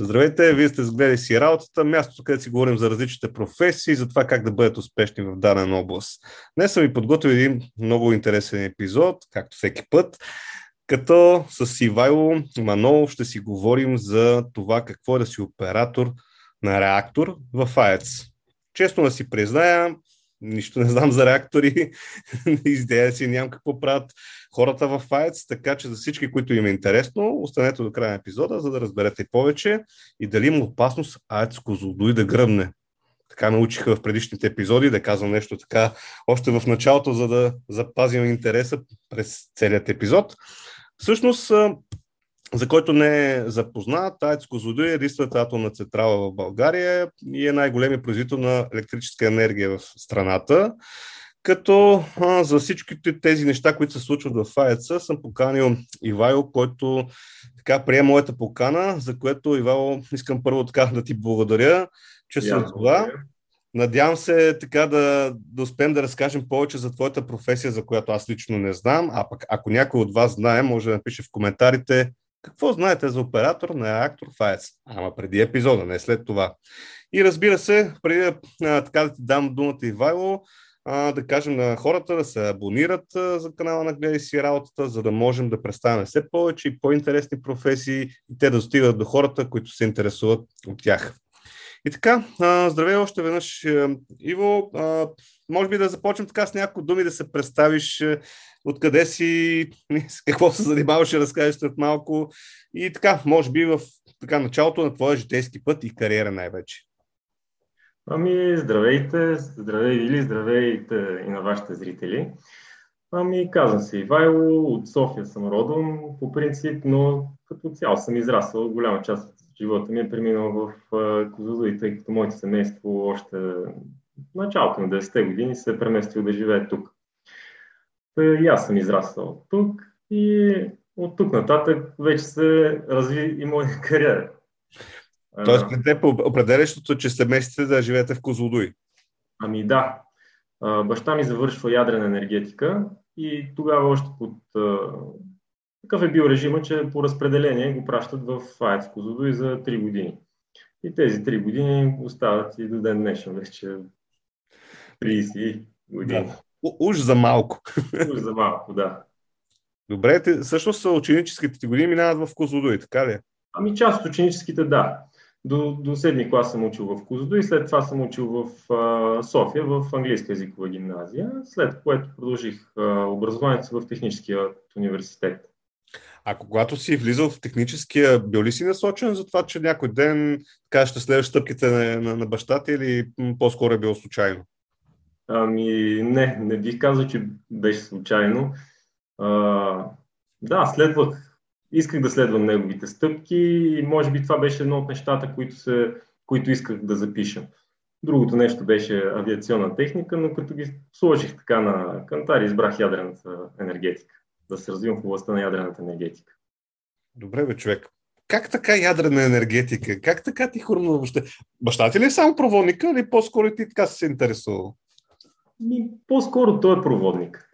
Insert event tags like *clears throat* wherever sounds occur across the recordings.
Здравейте, вие сте сгледали си работата, мястото, където си говорим за различните професии, за това как да бъдат успешни в дадена област. Днес съм ви подготвил един много интересен епизод, както всеки път, като с Ивайло Манол ще си говорим за това какво е да си оператор на реактор в АЕЦ. Честно да си призная, нищо не знам за реактори, *laughs* идея си нямам какво правят хората в АЕЦ, така че за всички, които им е интересно, останете до края на епизода, за да разберете повече и дали има опасност АЕЦ Козлодуй да гръмне. Така научиха в предишните епизоди да казвам нещо така още в началото, за да запазим интереса през целият епизод. Всъщност, за който не е запознат, АЕЦ Козлодуй е единствената атомна централа в България и е най-големият производител на електрическа енергия в страната. Като а, за всичките тези неща, които се случват в АЕЦ, съм поканил Ивайло, който така прие моята покана, за което Ивайло искам първо така да ти благодаря, че се това. Надявам се така да, да успеем да разкажем повече за твоята професия, за която аз лично не знам, а пък ако някой от вас знае, може да напише в коментарите какво знаете за оператор на реактор в АЕЦ? Ама преди епизода, не след това. И разбира се, преди да, така да ти дам думата Ивайло, а, да кажем на хората да се абонират а, за канала на Гледай си работата, за да можем да представяме все повече и по-интересни професии и те да достигат до хората, които се интересуват от тях. И така, а, здравей още веднъж, Иво. А, може би да започнем така с някои думи да се представиш откъде си, с *laughs* какво се занимаваш, ще разкажеш след малко и така, може би в така, началото на твоя житейски път и кариера най-вече. Ами, здравейте, здравей или здравейте и на вашите зрители. Ами, казвам се Ивайло, от София съм родом по принцип, но като цяло съм израсъл. Голяма част от живота ми е преминал в Козлодуй, тъй като моето семейство още в началото на 10-те години се е преместил да живее тук. Та и аз съм израснал тук и от тук нататък вече се разви и моя *laughs* кариера. Тоест, при теб определящото, че се местите да живеете в Козлодуй. Ами да. Баща ми завършва ядрена енергетика и тогава още под такъв е бил режима, че по разпределение го пращат в АЕЦ Козлодуй за 3 години. И тези 3 години остават и до ден днешен вече 30 години. Да. Уж за малко. Уж за малко, да. Добре, те, всъщност ученическите ти години минават в Козлодуй, така ли? Ами част от ученическите, да. До, до седми клас съм учил в Козлодуй, след това съм учил в а, София, в английска езикова гимназия, след което продължих а, образованието в Техническия университет. А когато си влизал в техническия, бил ли си насочен за това, че някой ден така ще следваш стъпките на, на, на бащата или по-скоро е било случайно? Ами не, не бих казал, че беше случайно. А, да, следвах, исках да следвам неговите стъпки и може би това беше едно от нещата, които, се, които исках да запишем. Другото нещо беше авиационна техника, но като ги сложих така на кантар, избрах ядрената енергетика, да се развивам в областта на ядрената енергетика. Добре, бе, човек. Как така ядрена енергетика? Как така ти хрумна въобще? Баща ти ли е само проводника или по-скоро ти така си се интересувал? Ми, по-скоро той е проводник.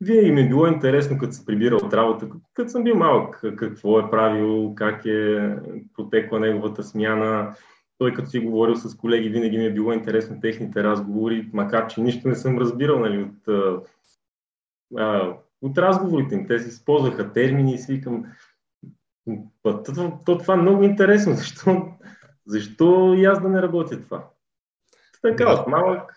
Вие им е било интересно, като се прибира от работа, като съм бил малък, какво е правил, как е протекла неговата смяна. Той като си говорил с колеги, винаги ми е било интересно техните разговори, макар че нищо не съм разбирал нали, от, а, от разговорите им. Те си използваха термини и свикам. То, то, то, това е много интересно. *laughs* Защо, защо и аз да не работя това? Така, от малък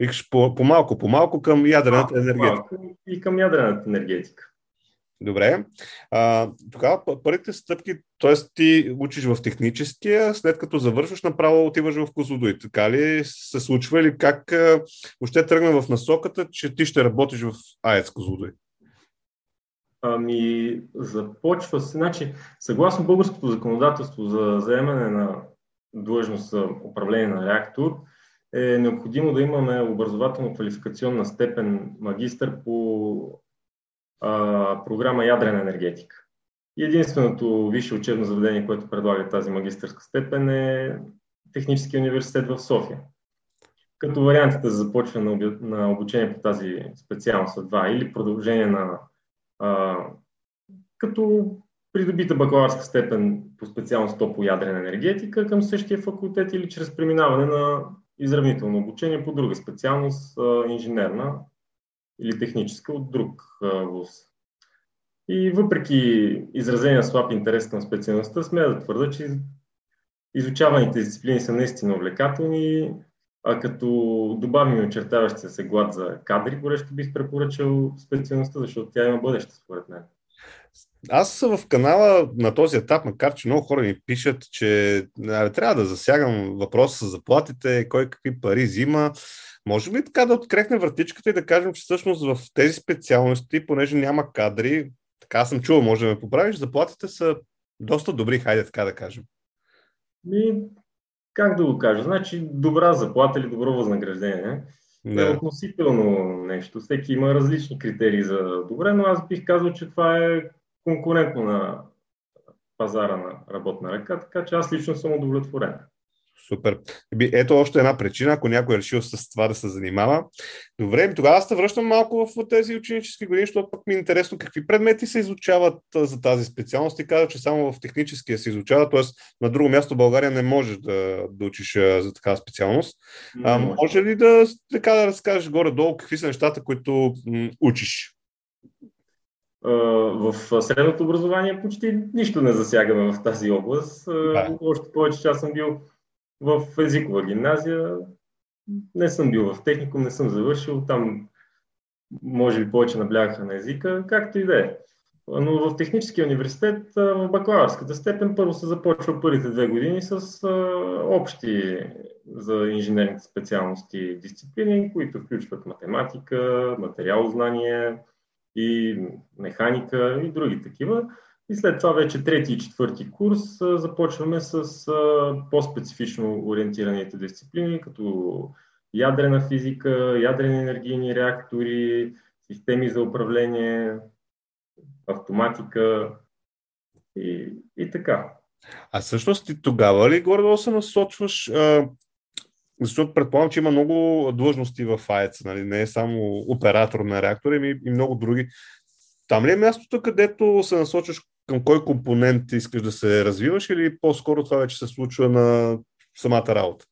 Викаш по-малко, по-малко към ядрената а, енергетика. И към ядрената енергетика. Добре. А, тогава първите стъпки, т.е. ти учиш в техническия, след като завършваш, направо отиваш в Козлодуй. Така ли се случва или как въобще тръгна в насоката, че ти ще работиш в АЕЦ Козлодуй? Ами, започва се. Значи, съгласно българското законодателство за заемане на длъжност за управление на реактор, е необходимо да имаме образователно-квалификационна степен магистър по а, програма ядрена енергетика. Единственото висше учебно заведение, което предлага тази магистърска степен е Техническия университет в София. Като вариантите за започване на обучение по тази специалност са два или продължение на а, като придобита бакалавърска степен по специалност топлоядрена енергетика към същия факултет или чрез преминаване на изравнително обучение по друга специалност, инженерна или техническа от друг вуз. И въпреки изразения слаб интерес към специалността, смея да твърда, че изучаваните дисциплини са наистина увлекателни, а като добавим очертаващия се глад за кадри, горещо бих препоръчал специалността, защото тя има бъдеще, според мен. Аз в канала на този етап, макар че много хора ми пишат, че а, трябва да засягам въпроса с заплатите, кой какви пари взима, може ли така да открехне вратичката и да кажем, че всъщност в тези специалности, понеже няма кадри, така съм чувал, може да ме поправиш, заплатите са доста добри, хайде така да кажем. Ми, как да го кажа? Значи добра заплата или добро възнаграждение да. е относително нещо. Всеки има различни критерии за добре, но аз бих казал, че това е конкурентно на пазара на работна ръка, така че аз лично съм удовлетворен. Супер. Ето още една причина, ако някой е решил с това да се занимава. Добре, тогава се връщам малко в тези ученически години, защото пък ми е интересно какви предмети се изучават за тази специалност и каза, че само в техническия се изучава, т.е. на друго място в България не можеш да, да учиш за такава специалност. А, може ли да, така да разкажеш горе-долу какви са нещата, които м- учиш? В средното образование почти нищо не засягаме в тази област. Да. Още повече, че аз съм бил в езикова гимназия. Не съм бил в техникум, не съм завършил. Там може би повече наблягаха на езика, както и да е. Но в техническия университет, в бакалавърската степен, първо се започва първите две години с общи за инженерните специалности дисциплини, които включват математика, материалознание и механика и други такива. И след това вече трети и четвърти курс започваме с по-специфично ориентираните дисциплини, като ядрена физика, ядрени енергийни реактори, системи за управление, автоматика и, и така. А всъщност ти тогава ли горе се насочваш, а, защото предполагам, че има много длъжности в АЕЦ, нали? не е само оператор на реактори, ами и много други. Там ли е мястото, където се насочваш към кой компонент искаш да се развиваш или по-скоро това вече се случва на самата работа?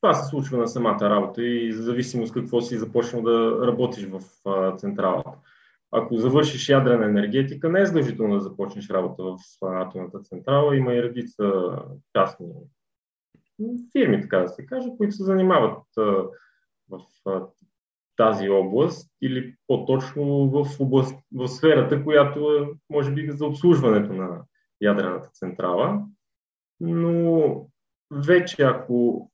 Това се случва на самата работа и зависимост какво си започнал да работиш в централата. Ако завършиш ядрена енергетика, не е задължително да започнеш работа в атомната централа. Има и редица частни фирми, така да се каже, които се занимават в тази област или по-точно в, област, в сферата, която е, може би, за обслужването на ядрената централа. Но вече ако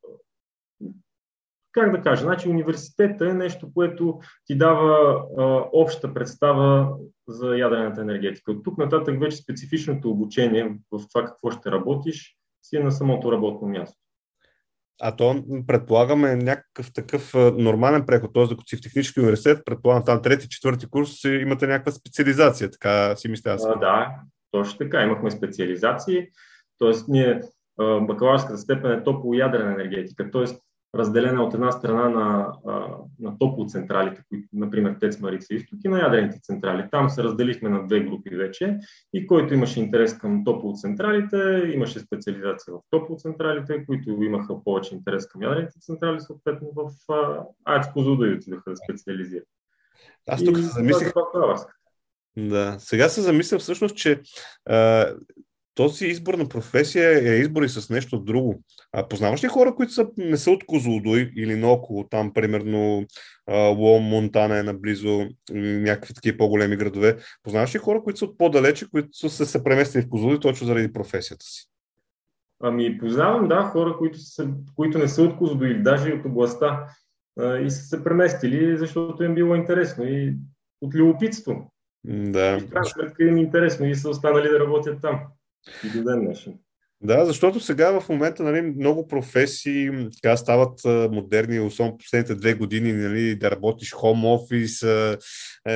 как да кажа, значи университета е нещо, което ти дава а, обща представа за ядрената енергетика. От тук нататък вече специфичното обучение в това какво ще работиш си е на самото работно място. А то предполагаме някакъв такъв нормален преход, т.е. ако си в технически университет, предполагам там трети, четвърти курс имате някаква специализация, така си мисля аз. Да, точно така, имахме специализации, т.е. ние бакалавърската степен е топлоядрена енергетика, т.е разделена от една страна на, на топлоцентралите, които, например, ТЕЦ Марица Изток и на ядрените централи. Там се разделихме на две групи вече и който имаше интерес към топлоцентралите, имаше специализация в топлоцентралите, които имаха повече интерес към ядрените централи, съответно в АЕЦ Козуда и отидоха да специализират. Аз тук се замислих. Да, сега се замисля всъщност, че а, този избор на професия е избор и с нещо друго. А, познаваш ли хора, които са, не са от Козлодой или наоколо там, примерно Лом, Монтана е наблизо, някакви такива по-големи градове? Познаваш ли хора, които са от по-далече, които са се преместили в Козлодой точно заради професията си? Ами, познавам, да, хора, които, са, които не са от Козлодой даже и от областта и са се преместили, защото им било интересно и от любопитство. Да. И в крайна сметка им е интересно и са останали да работят там. И до ден днешен. Да, защото сега в момента нали, много професии така стават модерни, особено последните две години, нали, да работиш хом офис, е,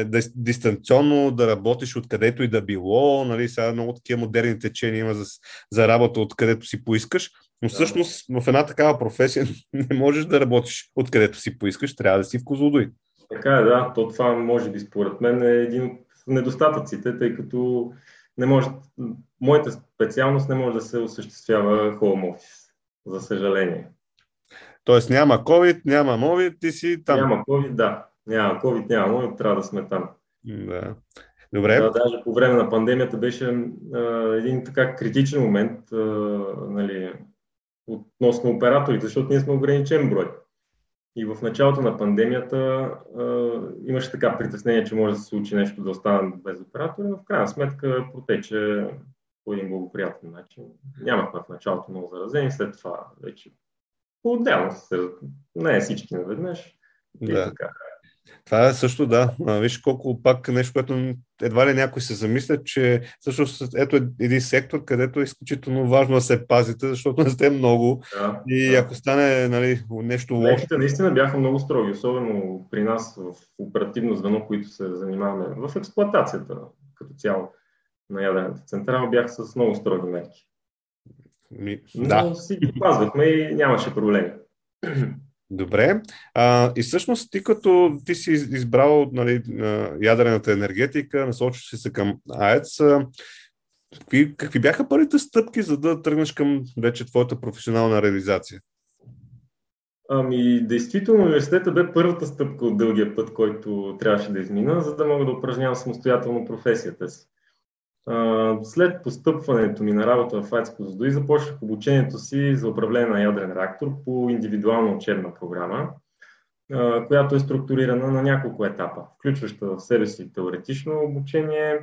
да, дистанционно, да работиш откъдето и да било. Нали, сега много такива модерни течения има за, за работа откъдето си поискаш. Но всъщност в една такава професия *laughs* не можеш да работиш откъдето си поискаш, трябва да си в Козлодуй. Така е, да. То това може би според мен е един от недостатъците, тъй като не може, моята специалност не може да се осъществява home office, за съжаление. Тоест няма COVID, няма COVID, ти си там. Няма COVID, да. Няма COVID, няма COVID, трябва да сме там. Да. Добре. Да, даже по време на пандемията беше а, един така критичен момент а, нали, относно операторите, защото ние сме ограничен брой. И в началото на пандемията а, имаше така притеснение, че може да се случи нещо да остане без оператори, но в крайна сметка протече по един благоприятен начин. Нямахме в началото много заразени, след това вече отделно се, не всички наведнъж. Да. така. Това е също, да. Виж колко пак нещо, което едва ли някой се замисля, че всъщност ето един сектор, където е изключително важно да се пазите, защото не сте много. Да, и да. ако стане нали, нещо лошо. Леките наистина бяха много строги, особено при нас в оперативно звено, които се занимаваме в експлуатацията като цяло на ядрената централа, бяха с много строги мерки. Ми, Но да. си ги пазвахме и нямаше проблеми. Добре. А, и всъщност ти като ти си избрал нали, ядрената енергетика, насочиш се към АЕЦ, какви, какви бяха първите стъпки, за да тръгнеш към вече твоята професионална реализация? Ами, действително, университета бе първата стъпка от дългия път, който трябваше да измина, за да мога да упражнявам самостоятелно професията си. След постъпването ми на работа в АЕЦ Козлодуй започнах обучението си за управление на ядрен реактор по индивидуална учебна програма, която е структурирана на няколко етапа, включваща в себе си теоретично обучение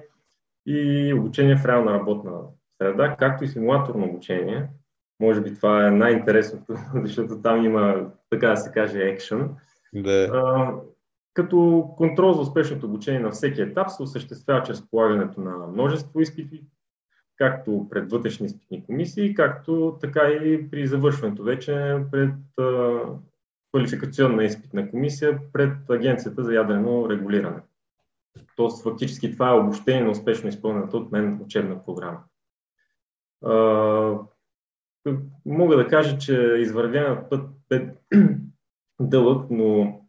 и обучение в реална работна среда, както и симулаторно обучение. Може би това е най-интересното, *laughs* защото там има, така да се каже, екшен. Да. Като контрол за успешното обучение на всеки етап се осъществява чрез полагането на множество изпити, както пред вътрешни изпитни комисии, както така и при завършването вече пред а, квалификационна изпитна комисия пред Агенцията за ядрено регулиране. Тоест, фактически това е обобщение на успешно изпълнената от мен учебна програма. А, мога да кажа, че извървяният път е *clears throat* дълъг, но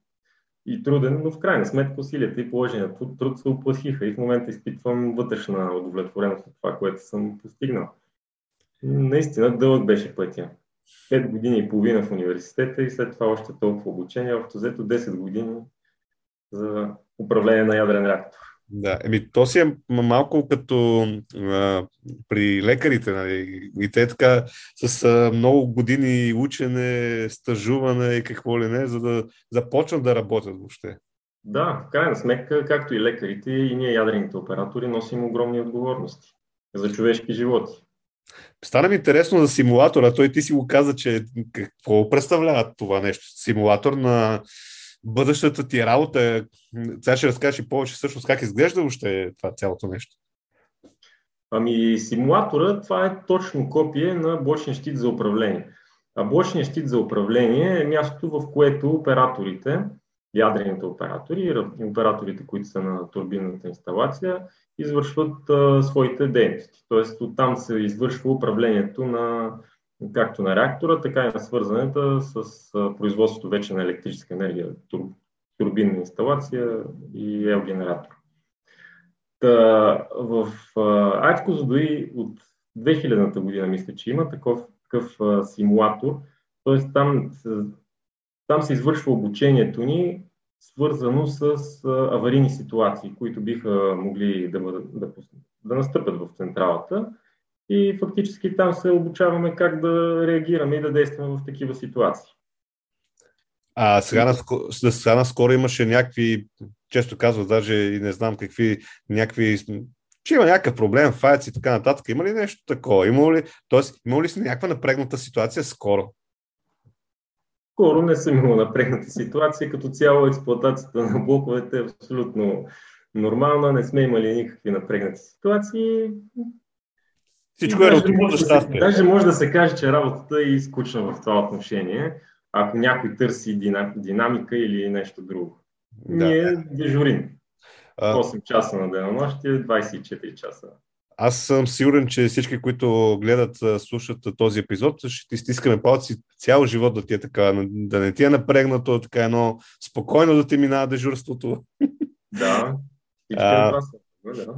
и труден, но в крайна сметка усилията и положения труд, се оплатиха и в момента изпитвам вътрешна удовлетвореност от това, което съм постигнал. Наистина дълъг беше пътя. Пет години и половина в университета и след това още толкова обучение, общо взето 10 години за управление на ядрен реактор. Да, еми то си е малко като а, при лекарите, нали? И те така с а, много години учене, стажуване и какво ли не, за да започнат да работят въобще. Да, в крайна сметка, както и лекарите, и ние ядрените оператори носим огромни отговорности за човешки животи. Стана ми интересно за симулатора. Той ти си го каза, че какво представлява това нещо? Симулатор на бъдещата ти работа. Сега ще разкажеш и повече всъщност как изглежда въобще това цялото нещо. Ами симулатора, това е точно копие на блочния щит за управление. А блочният щит за управление е мястото, в което операторите, ядрените оператори, операторите, които са на турбинната инсталация, извършват а, своите дейности. Тоест оттам се извършва управлението на както на реактора, така и на свързаната с производството вече на електрическа енергия, турбинна инсталация и ел генератор. Та, в АЕЦ Козлодуи от 2000-та година мисля, че има такъв, такъв симулатор, т.е. Там, там се извършва обучението ни, свързано с аварийни ситуации, които биха могли да, да, да настъпят в централата и фактически там се обучаваме как да реагираме и да действаме в такива ситуации. А сега наскоро, сега наскоро имаше някакви, често казват, даже и не знам какви, някакви, че има някакъв проблем в АЕЦ и така нататък. Има ли нещо такова? Има ли, тоест, има ли си някаква напрегната ситуация скоро? Скоро не съм имал напрегната ситуация. Като цяло експлуатацията на блоковете е абсолютно нормална. Не сме имали никакви напрегнати ситуации. Всичко е рутинно за щастие. Даже може да се каже, че работата е изкучна в това отношение, ако някой търси динамика или нещо друго. Да. Ние дежурим. 8 часа на денонощие, 24 часа. Аз съм сигурен, че всички, които гледат, слушат този епизод, ще ти стискаме палци цял живот да ти е така, да не ти е напрегнато, така едно спокойно да ти минава дежурството. Да, *laughs* всички а, да.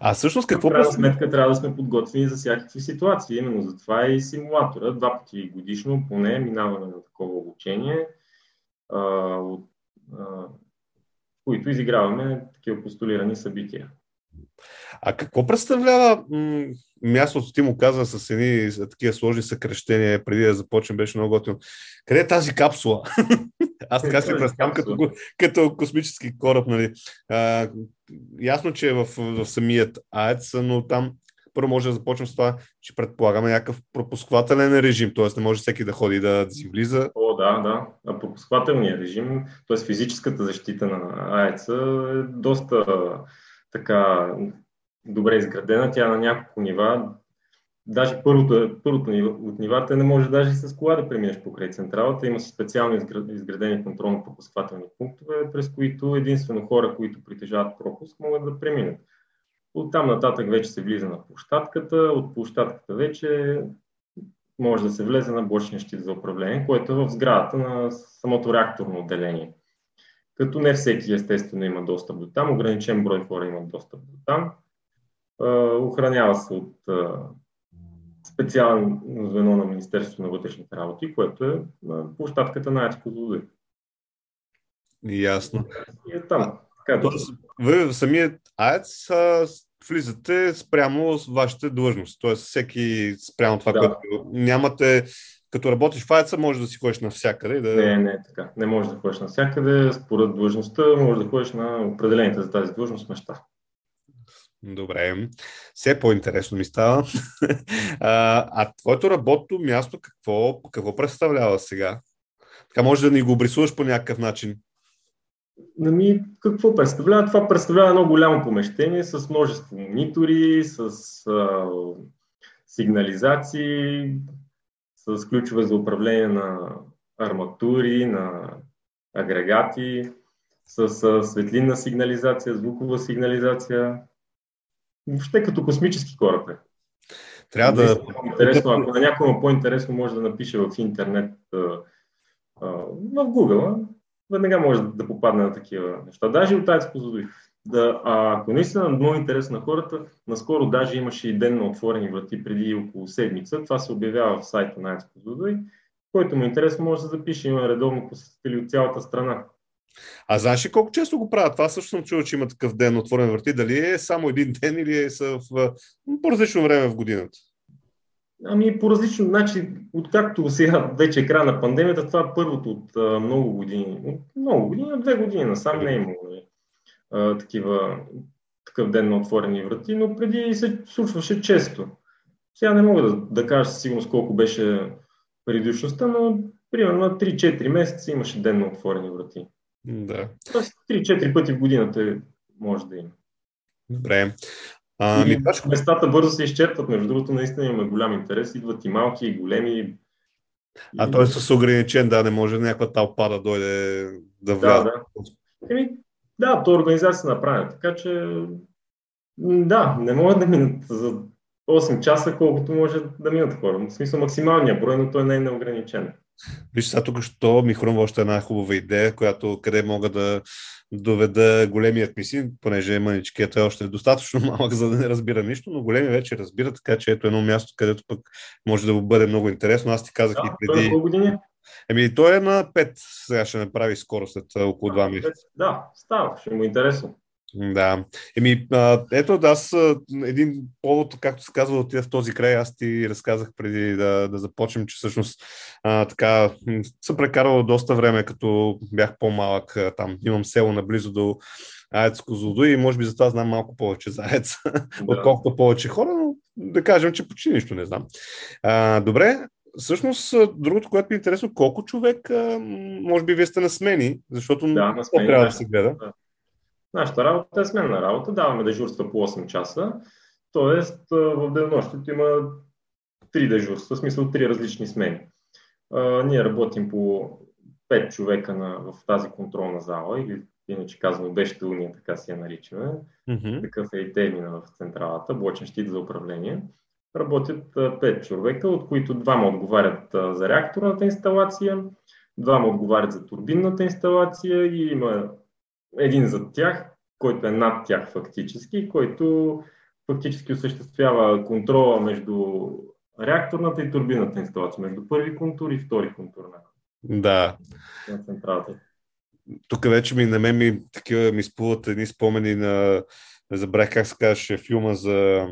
А всъщност какво? В крайна сметка трябва да сме подготвени за всякакви ситуации. Именно затова е и симулатора. Два пъти годишно поне минаваме на такова обучение, а, от, а, които изиграваме такива постулирани събития. А какво представлява м- мястото, ти му каза с едни такива сложни съкрещения, преди да започнем, беше много готино. Къде е тази капсула? *laughs* Аз така си представям като, като космически кораб. Нали. А, ясно, че е в, в самият АЕЦ, но там първо може да започнем с това, че предполагаме някакъв пропусквателен режим, т.е. не може всеки да ходи да, да си влиза. О, да, да. А пропусквателният режим, т.е. физическата защита на АЕЦ е доста така добре изградена. Тя е на няколко нива. Даже първото, първото от нивата не може даже с кола да преминеш покрай централата. Има специално изградени контролно-пропусквателни пунктове, през които единствено хора, които притежават пропуск, могат да преминат. От там нататък вече се влиза на площадката, от площадката вече може да се влезе на блочния щит за управление, което е в сградата на самото реакторно отделение. Като не всеки естествено има достъп до там, ограничен брой хора имат достъп до там. Охранява се от специално звено на Министерството на вътрешните работи, което е на площадката на Ачко Злодой. Ясно. И е там. Така, Тоест, вие в самият АЕЦ влизате спрямо с вашите длъжности. Тоест, всеки спрямо това, да. което нямате като работиш в АЕЦа, може да си ходиш навсякъде. Да... Не, не, така. Не може да ходиш навсякъде. Според длъжността, може да ходиш на определените за тази длъжност места. Добре. Все по-интересно ми става. *laughs* а, а твоето работно място какво, какво представлява сега? Така може да ни го обрисуваш по някакъв начин. Ами, какво представлява? Това представлява едно голямо помещение с множество монитори, с а, сигнализации, с ключове за управление на арматури, на агрегати, с, с светлинна сигнализация, звукова сигнализация, въобще като космически кораб е. Трябва да... Интересно, ако на някой е по-интересно, може да напише в интернет, в Google, веднага може да попадне на такива неща. Даже от тази позадой. Да, а, ако наистина много интересно на хората, наскоро даже имаше и ден на отворени врати преди около седмица. Това се обявява в сайта на Зудой. Който му е интересно, може да запише. Има редовно посетители от цялата страна. А знаеш ли колко често го правят? Това също съм чул, че има такъв ден отворен врати. Дали е само един ден или е в по-различно време в годината? Ами по различно начин, откакто сега вече е края на пандемията, това е първото от а, много години. От много години, от две години насам не е имало нали, а, такива, такъв ден на отворени врати, но преди се случваше често. Сега не мога да, да кажа със сигурност колко беше предишността, но примерно на 3-4 месеца имаше ден на отворени врати. Да. Тоест 3-4 пъти в годината може да има. Добре. А, ми... Местата бързо се изчерпват, между другото, наистина имаме голям интерес. Идват и малки, и големи. А и... той е с ограничен, да, не може някаква тълпа да дойде да вляза. Да, да. Еми, да, то организация направена, така че да, не могат да минат за 8 часа, колкото може да минат хора. В смисъл максималния брой, но той не е неограничен. Виж, сега тук що ми хрумва още една хубава идея, която къде мога да доведа големият ми син, понеже мъничкият е още достатъчно *laughs* малък, за да не разбира нищо, но големи вече разбира, така че ето едно място, където пък може да бъде много интересно. Аз ти казах да, и преди... години? Еми, той е на 5, сега ще направи скоро след около 2 месеца. Да, става, ще му е интересно. Да. Еми, а, ето, да, аз един повод, както се казва, отида в този край, аз ти разказах преди да, да започнем, че всъщност а, така съм прекарал доста време, като бях по-малък там. Имам село наблизо до Аец Козлодо и може би за това знам малко повече за Аец, *laughs* да. отколкото повече хора, но да кажем, че почти нищо не знам. А, добре, всъщност, другото, което ми е интересно, колко човек, може би вие сте на смени, защото да, на смени, трябва да, да се гледа. Да. Нашата работа е сменна работа, даваме дежурства по 8 часа, т.е. в денонощието има три дежурства, в смисъл три различни смени. А, ние работим по 5 човека на, в тази контролна зала, или иначе казваме беше уния, така си я наричаме. Mm-hmm. Такъв е и термина в централата, блочен щит за управление. Работят 5 човека, от които двама отговарят за реакторната инсталация, двама отговарят за турбинната инсталация и има един зад тях, който е над тях фактически, който фактически осъществява контрола между реакторната и турбината инсталация, между първи контур и втори контур на, да. на централата. Тук вече ми на мен ми, такива ми спуват едни спомени на, забравих как се казваше филма за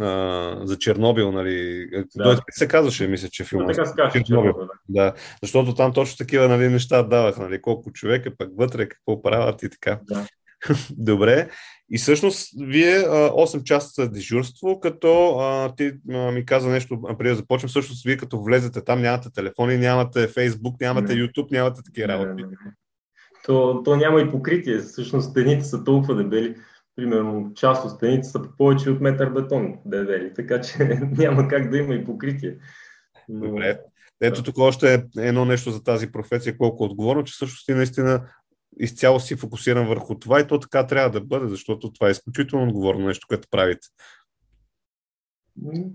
а, за Чернобил, нали? Да. Той се казваше, мисля, че филма. така се казваше Чернобил. Да. да. Защото там точно такива нали, неща даваха, нали? Колко човека пък вътре, какво правят и така. Да. *laughs* Добре. И всъщност вие 8 часа дежурство, като а, ти а, ми каза нещо преди да започнем, всъщност вие като влезете там нямате телефони, нямате Фейсбук, нямате не. YouTube, нямате такива работи. Не, не, То, то няма и покритие. Всъщност стените са толкова дебели. Примерно част от стените са повече от метър бетон дебели, така че *laughs* няма как да има и покритие. Но... Добре. Ето тук още е едно нещо за тази професия, колко е отговорно, че всъщност ти наистина изцяло си фокусиран върху това и то така трябва да бъде, защото това е изключително отговорно нещо, което правите.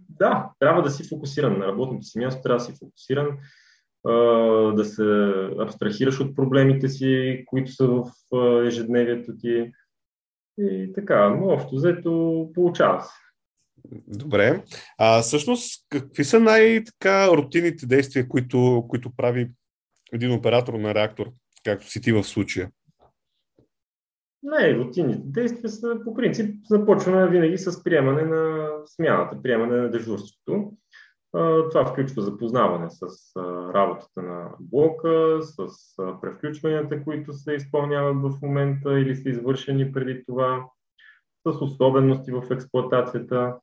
Да, трябва да си фокусиран. На работното си място трябва да си фокусиран, да се абстрахираш от проблемите си, които са в ежедневието ти. И така, но общо взето получава се. Добре. А всъщност, какви са най-така рутинните действия, които, които прави един оператор на реактор както си ти в случая? Не, рутинните действия са по принцип започваме винаги с приемане на смяната, приемане на дежурството. Това включва запознаване с работата на блока, с превключванията, които се изпълняват в момента или са извършени преди това, с особености в експлуатацията.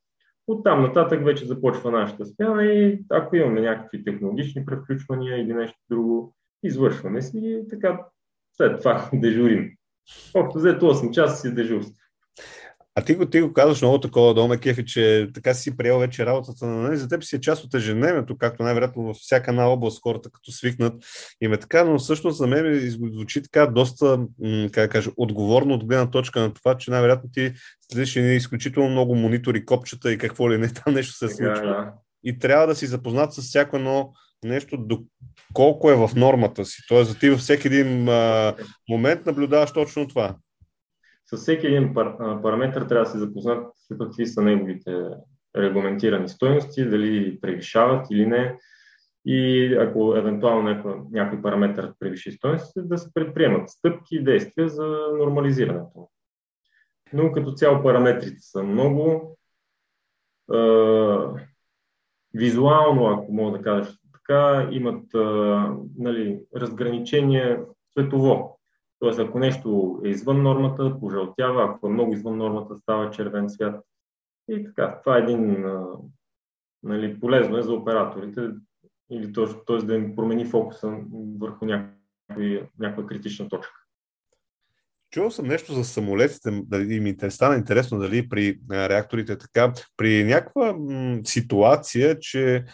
От там нататък вече започва нашата смяна и ако имаме някакви технологични превключвания или нещо друго, извършваме си и така след това *laughs* дежурим. Общо взето 8 часа си дежурство. А ти го, ти го казваш много такова дома, Кефи, че така си приел вече работата на нали, за теб си е част от ежедневието, както най-вероятно във всяка една област хората като свикнат им е така, но всъщност за мен звучи така доста, как да кажа, отговорно от гледна точка на това, че най-вероятно ти следиш изключително много монитори, копчета и какво ли не там нещо се случва. Да. И трябва да си запознат с всяко едно нещо, доколко е в нормата си. Тоест, ти във всеки един а, момент наблюдаваш точно това. С всеки един пар, параметр трябва да се запознат какви са неговите регламентирани стоености, дали превишават или не. И ако евентуално някой, някой параметр превиши стоености, да се предприемат стъпки и действия за нормализирането. Но като цяло параметрите са много. Е, визуално, ако мога да кажа така имат а, нали, разграничение цветово. Тоест, ако нещо е извън нормата, пожълтява, ако е много извън нормата, става червен цвят. И така, това е един, нали, полезно е за операторите, или т.е. да им промени фокуса върху някой, някаква критична точка. Чувал съм нещо за самолетите, дали ми стана интересно дали при реакторите така, при някаква м- ситуация, че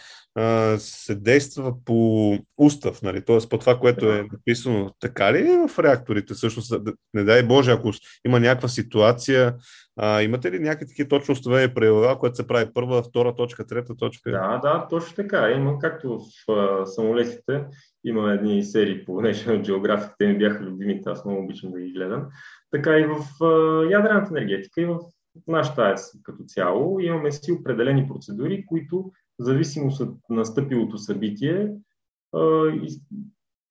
а, се действа по устав, нали? т.е. по това, което е написано. Така ли е в реакторите? Всъщност, не дай Боже, ако има някаква ситуация, а, имате ли някакви такива точно установени правила, което се прави първа, втора точка, трета точка? Да, да, точно така. Има както в а, самолетите, има едни серии по National Geographic, те ми бяха любимите, аз много обичам да ги гледам. Така и в а, ядрената енергетика и в нашата АЕС като цяло имаме си определени процедури, които зависимост от настъпилото събитие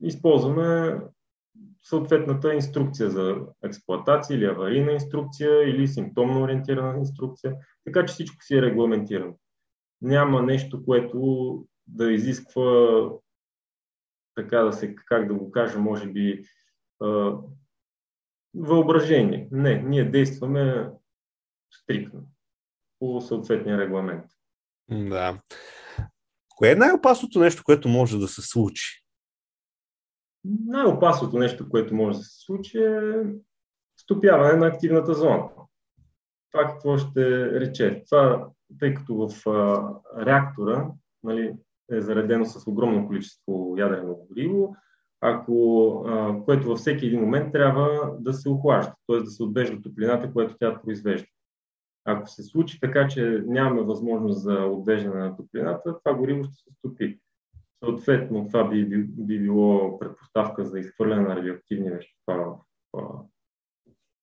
използваме съответната инструкция за експлоатация или аварийна инструкция или симптомно ориентирана инструкция, така че всичко си е регламентирано. Няма нещо, което да изисква, така да се, как да го кажа, може би, въображение. Не, ние действаме стрикно по съответния регламент. Да. Кое е най-опасното нещо, което може да се случи? Най-опасното нещо, което може да се случи е стопяване на активната зона. Това какво ще рече? Това, тъй като в а, реактора нали, е заредено с огромно количество ядрено гориво, ако, а, което във всеки един момент трябва да се охлажда, т.е. да се отвежда топлината, която тя произвежда. Ако се случи така, че нямаме възможност за отвеждане на топлината, това гориво ще се стопи. Съответно, това би, би, би било предпоставка за изхвърляне на радиоактивни вещества в,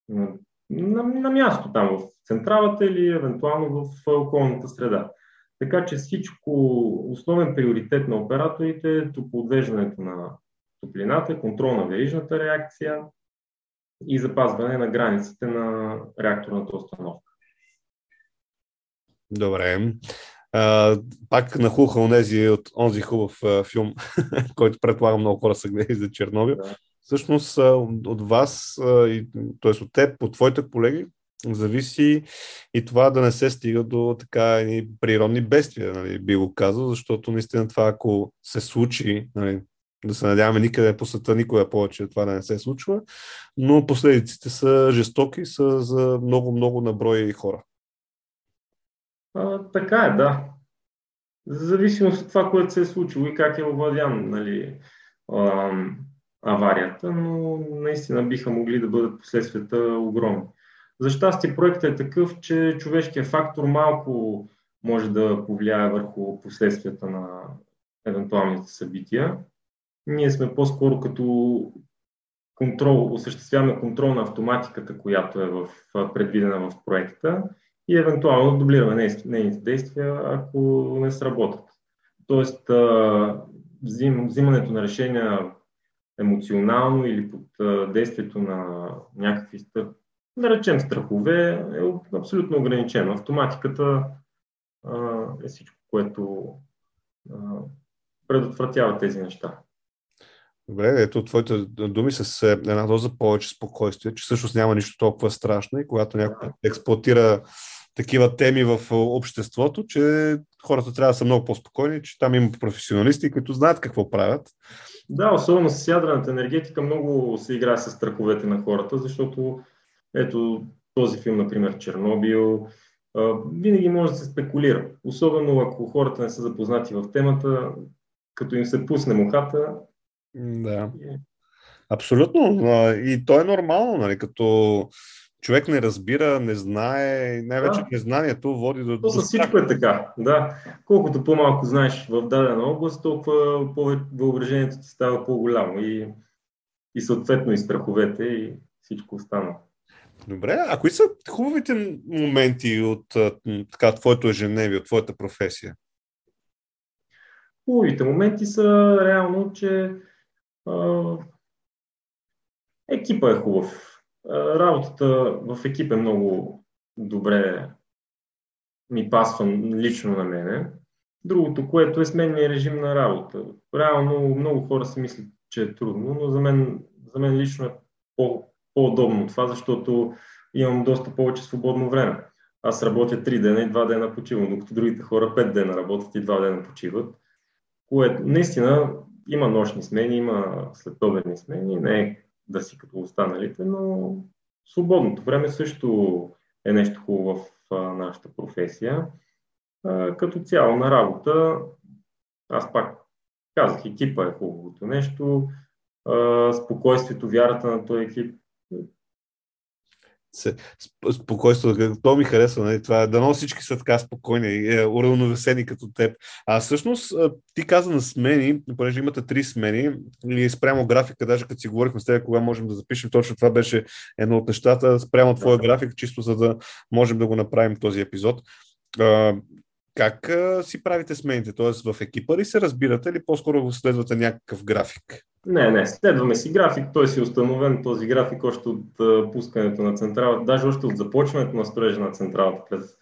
в на, на място там в централата или евентуално в околната среда. Така че всичко, основен приоритет на операторите е подвеждането на топлината, контрол на верижната реакция и запазване на границите на реакторната установка. Добре. А, пак нахуха онези от онзи хубав а, филм, *laughs* който предполагам много хора са гледали за Чернобил. Да. Всъщност от вас, т.е. от теб, от твоите колеги, зависи и това да не се стига до така едни природни бедствия, нали, би го казал, защото наистина това, ако се случи, нали, да се надяваме никъде по света никога повече това да не се случва, но последиците са жестоки, са за много-много наброи хора. А, така е, да. Зависимост от това, което се е случило и как е овладян нали, аварията, но наистина биха могли да бъдат последствията огромни. За щастие проектът е такъв, че човешкият фактор малко може да повлияе върху последствията на евентуалните събития. Ние сме по-скоро като контрол, осъществяваме контрол на автоматиката, която е в, предвидена в проекта и евентуално дублираме нейните действия, ако не сработят. Тоест, взим, взимането на решения емоционално или под действието на някакви, да речем, страхове е абсолютно ограничено. Автоматиката е всичко, което предотвратява тези неща. Добре, ето твоите думи с една доза повече спокойствие, че всъщност няма нищо толкова страшно и когато някой експлуатира такива теми в обществото, че хората трябва да са много по-спокойни, че там има професионалисти, които знаят какво правят. Да, особено с ядрената енергетика много се играе с страховете на хората, защото ето този филм, например, Чернобил, винаги може да се спекулира. Особено ако хората не са запознати в темата, като им се пусне мухата. Да. Абсолютно. И то е нормално, нали? като човек не разбира, не знае, най-вече да. незнанието води до... То със всичко е така, да. Колкото по-малко знаеш в дадена област, толкова въображението ти става по-голямо и, и съответно и страховете и всичко останало. Добре, а кои са хубавите моменти от така, твоето ежедневие, от твоята професия? Хубавите моменти са реално, че екипа е хубав Работата в екип е много добре ми пасва лично на мене. Другото, което е сменния режим на работа. Реално много хора си мислят, че е трудно, но за мен, за мен лично е по, по-удобно това, защото имам доста повече свободно време. Аз работя 3 дена и 2 дена почивам, докато другите хора 5 дена работят и 2 дена почиват. Което наистина има нощни смени, има следобедни смени, не е да си като останалите, но свободното време също е нещо хубаво в нашата професия. Като цяло на работа, аз пак казах, екипа е хубавото нещо, спокойствието, вярата на този екип спокойствието. То ми харесва. Нали? Това, е, дано всички са така спокойни, е, уравновесени като теб. А всъщност ти каза на смени, понеже имате три смени, или спрямо графика, даже като си говорихме с теб, кога можем да запишем, точно това беше едно от нещата, спрямо твоя график, чисто за да можем да го направим този епизод. Как а, си правите смените? Тоест в екипа ли се разбирате или по-скоро следвате някакъв график? Не, не, следваме си график. Той си е установен този график още от а, пускането на централата, даже още от започването на строежа на централата през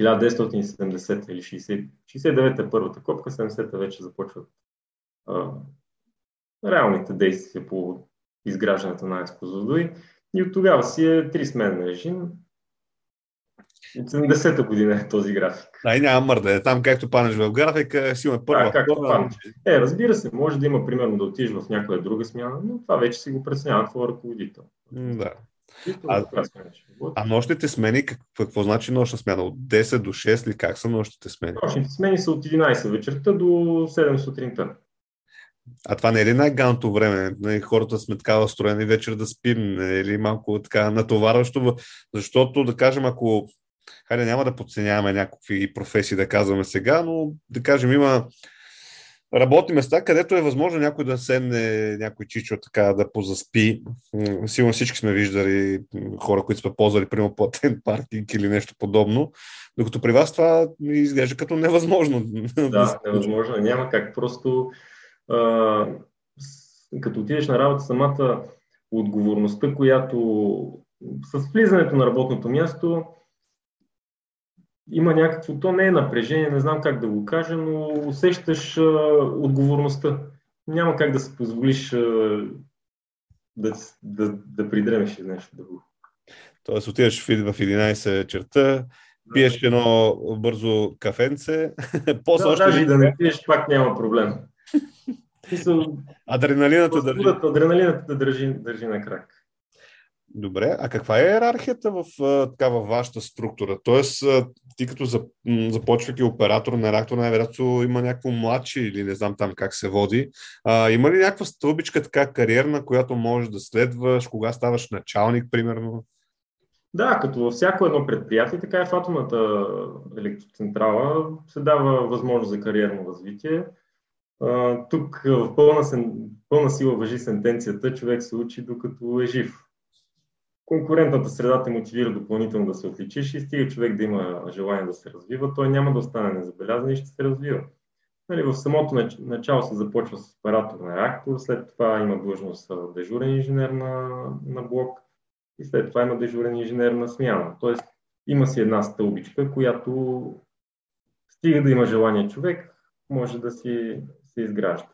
1970 или 60, 69 е първата копка, 70-та вече започват а, реалните действия по изграждането на АЕЦ И от тогава си е три сменен режим. От 70-та година е този график. Ай, няма мърда. Там, както панеш в графика, си има първа. Да, както панеш. Е, разбира се, може да има, примерно, да отидеш в някоя друга смяна, но това вече си го преценява твой ръководител. Да. А, а нощните смени, какво значи нощна смяна? От 10 до 6 или как са нощните смени? Нощните смени са от 11 вечерта до 7 сутринта. А това не е ли най-ганто време? Не, хората сме така строени вечер да спим, не е ли малко така натоварващо? Защото, да кажем, ако хайде няма да подценяваме някакви професии да казваме сега, но да кажем има работни места, където е възможно някой да седне, някой чичо така да позаспи. Сигурно всички сме виждали хора, които сме ползвали, примерно, платен паркинг или нещо подобно. Докато при вас това изглежда като невъзможно. Да, невъзможно. Няма как. Просто а, като отидеш на работа, самата отговорността, която с влизането на работното място има някакво, то не е напрежение, не знам как да го кажа, но усещаш а, отговорността. Няма как да се позволиш а, да, да, да придремеш нещо друго. Тоест отиваш в 11 черта, пиеш едно бързо кафенце, *laughs* после да, още... Даже и да не пиеш, пак няма проблем. *laughs* Адреналината държи. Адреналината държи, държи на крак. Добре, а каква е иерархията в, така, във вашата структура? Тоест, ти като започвайки оператор на реактор, най-вероятно има някакво младши или не знам там как се води. А, има ли някаква стълбичка така кариерна, която можеш да следваш, кога ставаш началник, примерно? Да, като във всяко едно предприятие, така и в атомната електроцентрала се дава възможност за кариерно развитие. А, тук в пълна, пълна сила въжи сентенцията, човек се учи докато е жив конкурентната среда те мотивира допълнително да се отличиш и стига човек да има желание да се развива, той няма да остане незабелязан и ще се развива. Нали, в самото начало се започва с оператор на реактор, след това има длъжност дежурен инженер на, на блок и след това има дежурен инженер на смяна. Тоест има си една стълбичка, която стига да има желание човек, може да си се изгражда.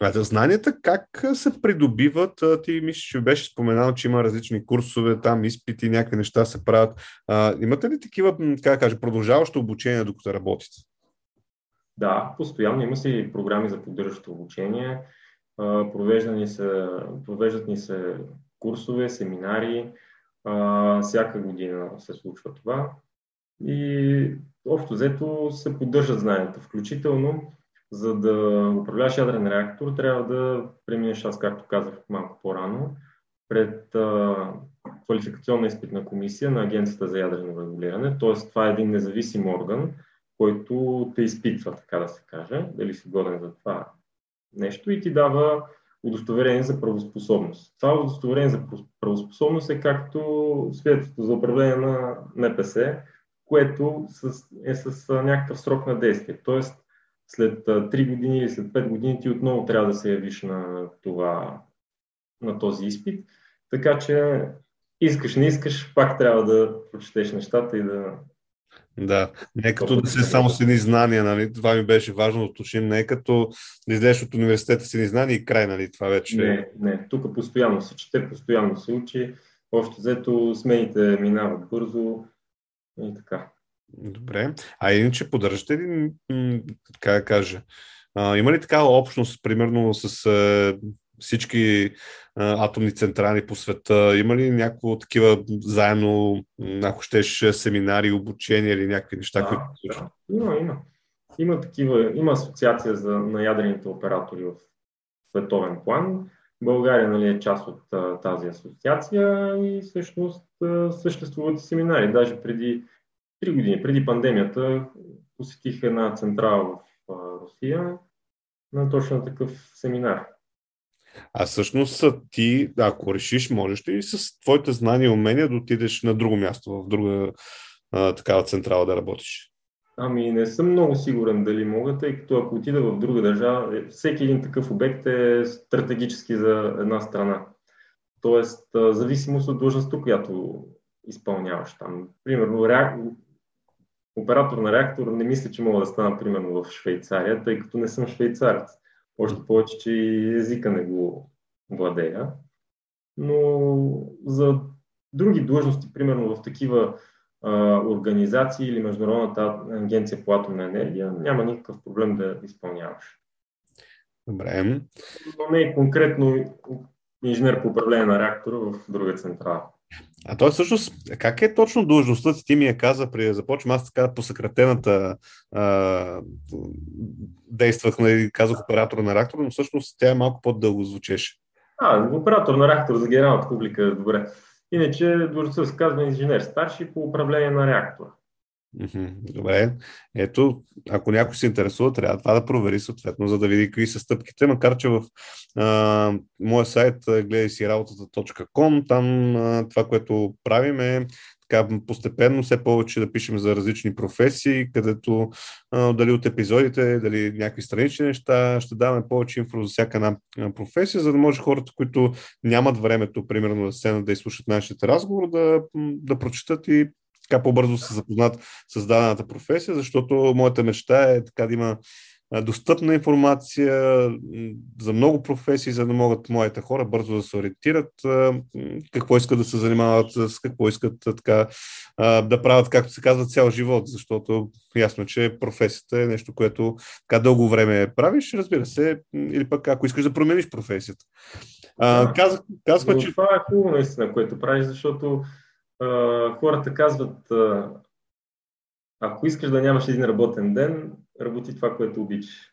А знанията как се придобиват? Ти мислиш, че беше споменал, че има различни курсове, там изпити, някакви неща се правят. А, имате ли такива, как кажа, продължаващо обучение, докато работите? Да, постоянно има си програми за поддържащо обучение. Провеждани се, провеждат ни се курсове, семинари. Всяка година се случва това. И общо взето се поддържат знанията, включително за да управляваш ядрен реактор, трябва да преминеш, аз както казах малко по-рано, пред квалификационна изпитна комисия на Агенцията за ядрено регулиране. Т.е. това е един независим орган, който те изпитва, така да се каже, дали си годен за това нещо и ти дава удостоверение за правоспособност. Това удостоверение за правоспособност е както свидетелство за управление на НПС, което е с някакъв срок на действие. Тоест, след 3 години или след 5 години ти отново трябва да се явиш на, това, на този изпит. Така че искаш, не искаш, пак трябва да прочетеш нещата и да. Да, не е като да се само с едни знания, нали? Това ми беше важно да уточним. Не е като да излезеш от университета с едни знания и край, нали? Това вече. Не, не. Тук постоянно се чете, постоянно се учи. Общо взето смените минават бързо и така. Добре. А иначе поддържате ли, така да кажа, а, има ли такава общност, примерно с а, всички а, атомни централи по света? Има ли някакво такива заедно, ако щеш, семинари, обучения или някакви неща, да, които да. Има, има. Има такива, има асоциация за, на ядрените оператори в световен план. България нали, е част от а, тази асоциация и всъщност а, съществуват семинари. Даже преди три години преди пандемията посетих една централа в Русия на точно такъв семинар. А всъщност ти, ако решиш, можеш ли с твоите знания и умения да отидеш на друго място, в друга а, такава централа да работиш? Ами не съм много сигурен дали мога, тъй като ако отида в друга държава, е, всеки един такъв обект е стратегически за една страна. Тоест, зависимост от длъжността, която изпълняваш там. Примерно, оператор на реактор не мисля, че мога да стана примерно в Швейцария, тъй като не съм швейцарец. Още повече, че и езика не го владея. Но за други длъжности, примерно в такива а, организации или Международната агенция по атомна енергия, няма никакъв проблем да изпълняваш. Добре. Но не е конкретно инженер по управление на реактора в друга централа. А той всъщност, как е точно длъжността ти ми я каза, при да започвам аз така по съкратената а, действах, нали, казах оператора на реактор, но всъщност тя е малко по-дълго звучеше. А, оператор на реактор за генералната публика, добре. Иначе длъжността се казва инженер старши по управление на реактора. Добре. Ето, ако някой се интересува, трябва това да провери съответно, за да види какви са стъпките, макар че в а, моя сайт гледай си работата.com, там а, това, което правим е така постепенно все повече да пишем за различни професии, където а, дали от епизодите, дали някакви странични неща, ще даваме повече инфо за всяка една професия, за да може хората, които нямат времето, примерно, да седнат да изслушат нашите разговор, да, да прочитат и така по-бързо се запознат с дадената професия, защото моята мечта е така да има достъпна информация за много професии, за да могат моите хора бързо да се ориентират какво искат да се занимават, с какво искат така, да правят, както се казва, цял живот, защото ясно, че професията е нещо, което така дълго време правиш, разбира се, или пък ако искаш да промениш професията. Да. Казах, казах, че... Това е хубаво наистина, което правиш, защото хората казват, ако искаш да нямаш един работен ден, работи това, което обичаш.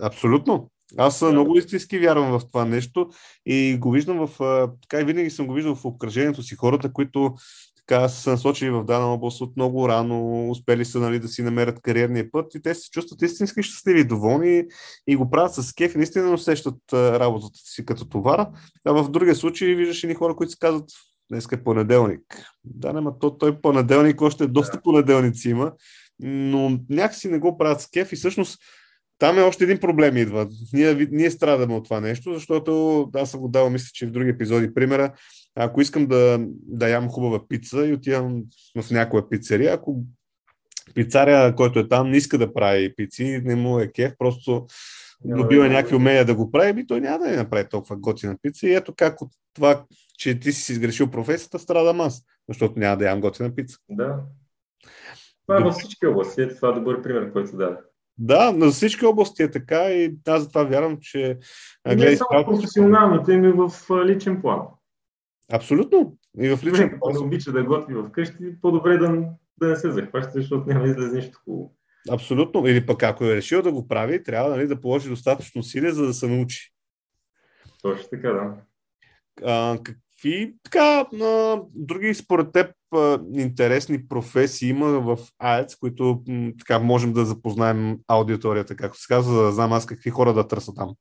Абсолютно. Аз да. много истински вярвам в това нещо и го виждам в... Така и винаги съм го виждал в обкръжението си хората, които така са насочени в дадена област от много рано, успели са нали, да си намерят кариерния път и те се чувстват истински щастливи доволни и го правят с кеф и наистина усещат работата си като товара. А в другия случай виждаш и хора, които се казват Днес е понеделник. Да, няма то, той понеделник още доста да. понеделници има, но някакси не го правят с кеф и всъщност там е още един проблем идва. Ние, ние страдаме от това нещо, защото аз съм го дал, мисля, че в други епизоди примера. Ако искам да, да ям хубава пица и отивам в някоя пицария, ако пицаря, който е там, не иска да прави пици, не му е кеф, просто добива някакви умения да го прави, и той няма да ни направи толкова готина пица. И ето как от това, че ти си изгрешил професията, страдам аз, защото няма да ям готина пица. Да. Това е във всички области. Това е добър пример, който даде. Да, на всички области е така и аз затова вярвам, че... Не само професионалните, ми в личен план. Абсолютно. И в личен план. Ако обича да готви вкъщи, по-добре да, да не се захваща, защото няма излезе нищо хубаво. Абсолютно. Или пък ако е решил да го прави, трябва нали, да положи достатъчно усилия, за да се научи. Точно така, да. А, какви така, а, други според теб а, интересни професии има в АЕЦ, които м, така можем да запознаем аудиторията, както се казва, за да знам аз какви хора да търся там?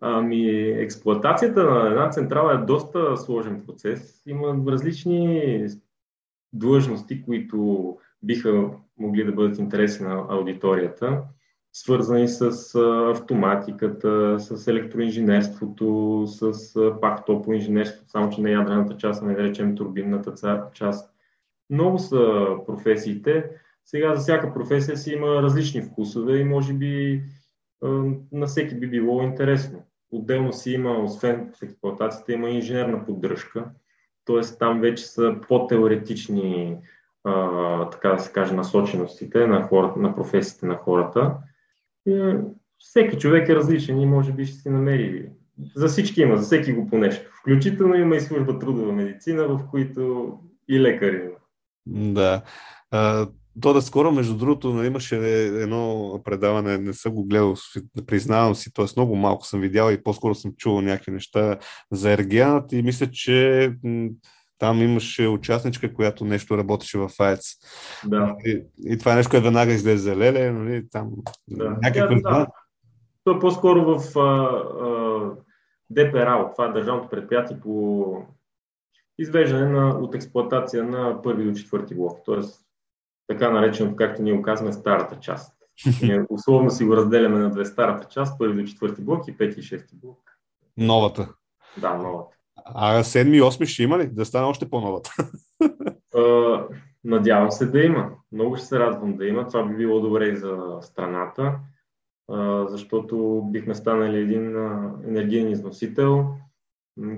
Ами, експлуатацията на една централа е доста сложен процес. Има различни длъжности, които биха могли да бъдат интересни на аудиторията, свързани с автоматиката, с електроинженерството, с пак топоинженерството, само че не ядрената част, а не да речем турбинната част. Много са професиите. Сега за всяка професия си има различни вкусове и може би на всеки би било интересно. Отделно си има, освен в експлуатацията, има инженерна поддръжка, т.е. там вече са по-теоретични а, така да се каже, насоченостите на, хората, на професиите на хората. И, всеки човек е различен и може би ще си намери. За всички има, за всеки го по нещо. Включително има и служба трудова медицина, в които и лекари има. Да. То да скоро, между другото, имаше едно предаване, не съм го гледал, признавам си, т.е. много малко съм видял и по-скоро съм чувал някакви неща за ергианът и мисля, че там имаше участничка, която нещо работеше в АЕЦ. Да. И, и това е нещо, което веднага излезе леле, нали, там да. някакви... Да, да. То е по-скоро в а, а, ДПРАО, това е Държавното предприятие по извеждане на, от експлуатация на първи до четвърти блок, т.е. така наречено, както ние оказваме, старата част. Ние условно си го разделяме на две старата част, първи до четвърти блок и пети и шести блок. Новата. Да, новата. А седми и осми ще има ли? Да стане още по-новата? надявам се да има. Много ще се радвам да има. Това би било добре и за страната, защото бихме станали един енергиен износител,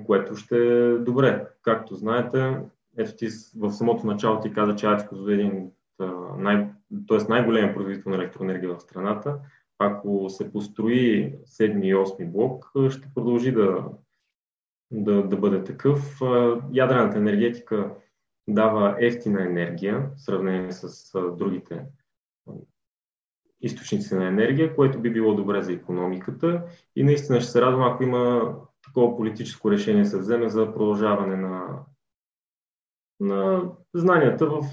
което ще е добре. Както знаете, ето ти в самото начало ти каза, че Ачко е един най, т.е. най-големият производител на електроенергия в страната. Ако се построи 7 и 8 блок, ще продължи да да, да бъде такъв. Ядрената енергетика дава ефтина енергия в сравнение с другите източници на енергия, което би било добре за економиката и наистина ще се радвам, ако има такова политическо решение се вземе за продължаване на, на знанията в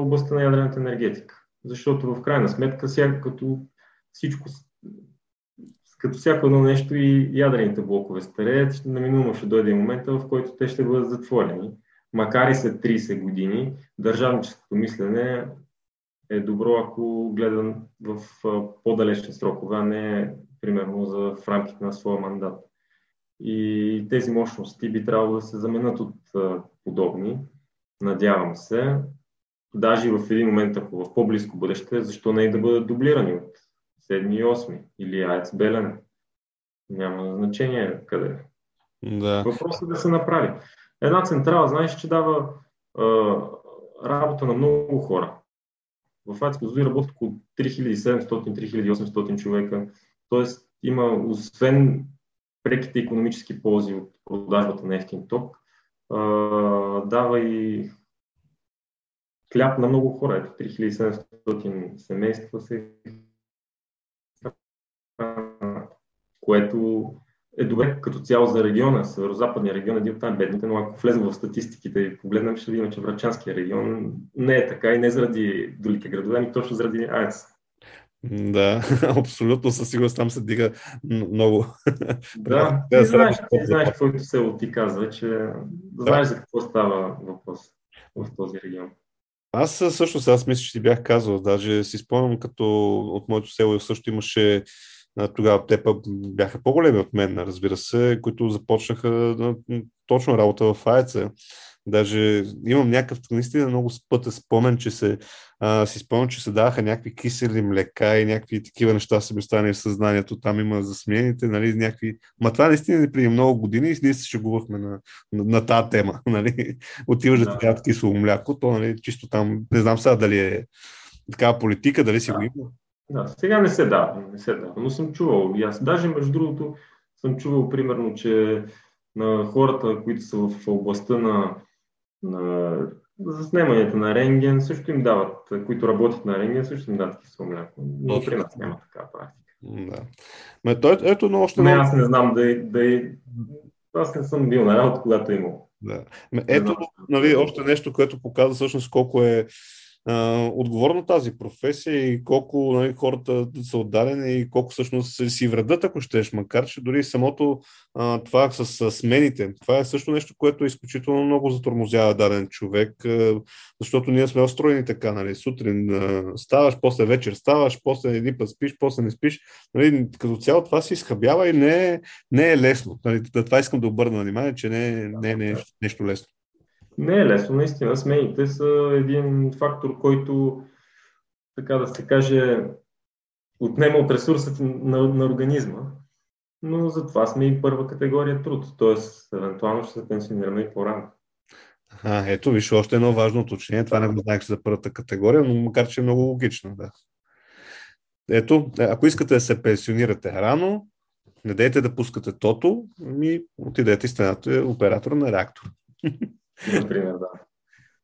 областта на ядрената енергетика. Защото в крайна сметка, като всичко, като всяко едно нещо и ядрените блокове стареят, наминуемо ще дойде момент, в който те ще бъдат затворени. Макар и след 30 години, държавническото мислене е добро, ако гледан в по-далечни срокове, а не примерно за, в рамките на своя мандат. И тези мощности би трябвало да се заменят от подобни. Надявам се. Даже в един момент, ако в по-близко бъдеще, защо не и да бъдат дублирани от 7 и 8 или АЕЦ Белене. Няма значение къде. Да. Въпросът е да се направи. Една централа, знаеш, че дава а, работа на много хора. В АЕЦ Козлодуй работят около 3700-3800 човека. Тоест има, освен преките економически ползи от продажбата на ефтин ток, дава и хляб на много хора. Ето 3700 семейства се което е добре като цяло за региона, северо-западния регион е един от там-бедните, но ако влезем в статистиките и погледнем, ще видим, че Врачанския регион не е така и не заради другите градове, ами точно заради АЕЦ. Да, *laughs* абсолютно със сигурност там се дига много. *laughs* Да, ти знаеш, ти знаеш каквото село ти казва, че да. знаеш за какво става въпрос в този регион. Аз също сега мисля, че ти бях казал, даже си спомням като от моето село също имаше тогава те бяха по-големи от мен, разбира се, които започнаха точно работа в АЕЦа. Даже имам някакъв наистина много спътен спомен, че се, а, си спомням, че се даваха някакви кисели млека и някакви такива неща са ми останали в съзнанието. Там има за смените, нали, някакви... Ма това наистина преди много години и ние се шегувахме на, на, на тази тема. *laughs* Нали. Отиваш да ти дадат кисело мляко, то нали, чисто там, не знам сега дали е такава политика, дали си да. го има. Да, сега не се дава, не се дава, но съм чувал и аз. Даже между другото съм чувал примерно, че на хората, които са в областта на, на заснемането на рентген, също им дават, които работят на рентген, също им дават кисело мляко. Но при нас няма такава практика. Да. Ме, той, ето, но още не, аз не знам да, да, аз не съм бил на работа, когато е имал. Да. Ето, нали, още нещо, което показва всъщност колко е отговорна тази професия и колко нали, хората са отдадени и колко всъщност си вредат, ако щеш, макар че дори самото а, това с, с смените, това е също нещо, което е изключително много затормозява даден човек, а, защото ние сме устроени така, нали, сутрин а, ставаш, после вечер ставаш, после един път спиш, после не спиш, нали, като цяло това се изхабява и не е, не е лесно. Нали, това искам да обърна внимание, че не, не, не е нещо лесно. Не е лесно, наистина. Смените са един фактор, който, така да се каже, отнема от ресурсите на, на организма. Но затова сме и първа категория труд, т.е. евентуално ще се пенсионираме и по-рано. А, ето, виж, още едно важно уточнение. Това не го знаех за първата категория, но макар, че е много логично, да. Ето, ако искате да се пенсионирате рано, не дейте да пускате тото, ми отидете и станете оператор на реактор. *laughs* Например, да.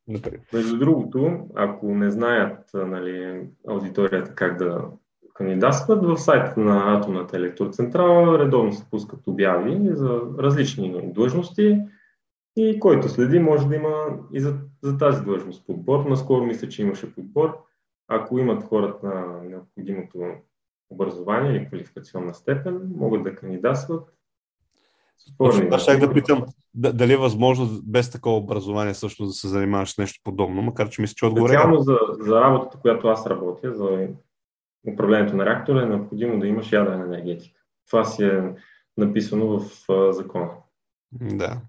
Например. Между другото, ако не знаят нали, аудиторията как да кандидатстват, в сайта на Атомната електроцентрала редовно се пускат обяви за различни длъжности и който следи може да има и за, за тази длъжност подбор. Наскоро мисля, че имаше подбор. Ако имат хората на необходимото образование или квалификационна степен, могат да кандидатстват точно аз ще да питам дали е възможно без такова образование също да се занимаваш с нещо подобно, макар че мисля, че отговоря. Специално за, за работата, която аз работя, за управлението на реактора е необходимо да имаш ядрена енергетика. Това си е написано в а, закона. Да.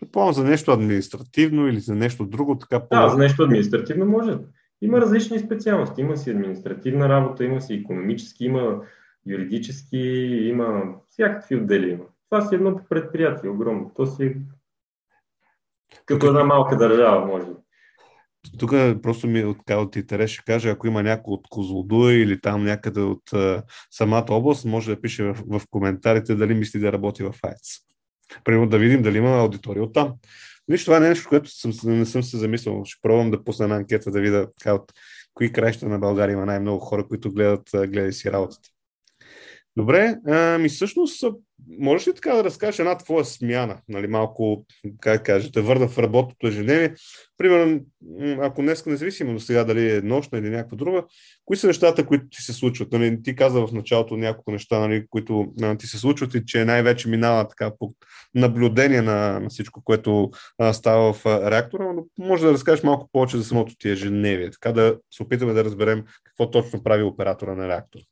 Предполагам за нещо административно или за нещо друго, така по... Да, за нещо административно може. Има различни специалности. Има си административна работа, има си економически, има юридически, има всякакви отдели има. Това си едно предприятие, огромно. То си като една малка държава, може би. Тук просто ми от, от интерес ще кажа, ако има някой от Козлодуя или там някъде от а, самата област, може да пише в, в коментарите дали мисли да работи в АЕЦ. Примерно да видим дали има аудитория от там. Нищо, това е нещо, което съм, не съм се замислял. Ще пробвам да пусна една анкета да видя така, от кои краища на България има най-много хора, които гледат, гледат си работата. Добре, ами всъщност, можеш ли така да разкажеш една твоя смяна, нали, малко, как кажете, да върна в работното ежедневие? Примерно, ако днес, независимо до сега дали е нощна или някаква друга, кои са нещата, които ти се случват? Нали, ти каза в началото няколко неща, нали, които а, ти се случват и че най-вече минава така по наблюдение на, на всичко, което а, става в реактора, но може да разкажеш малко повече за самото ти ежедневие, така да се опитаме да разберем какво точно прави оператора на реактора.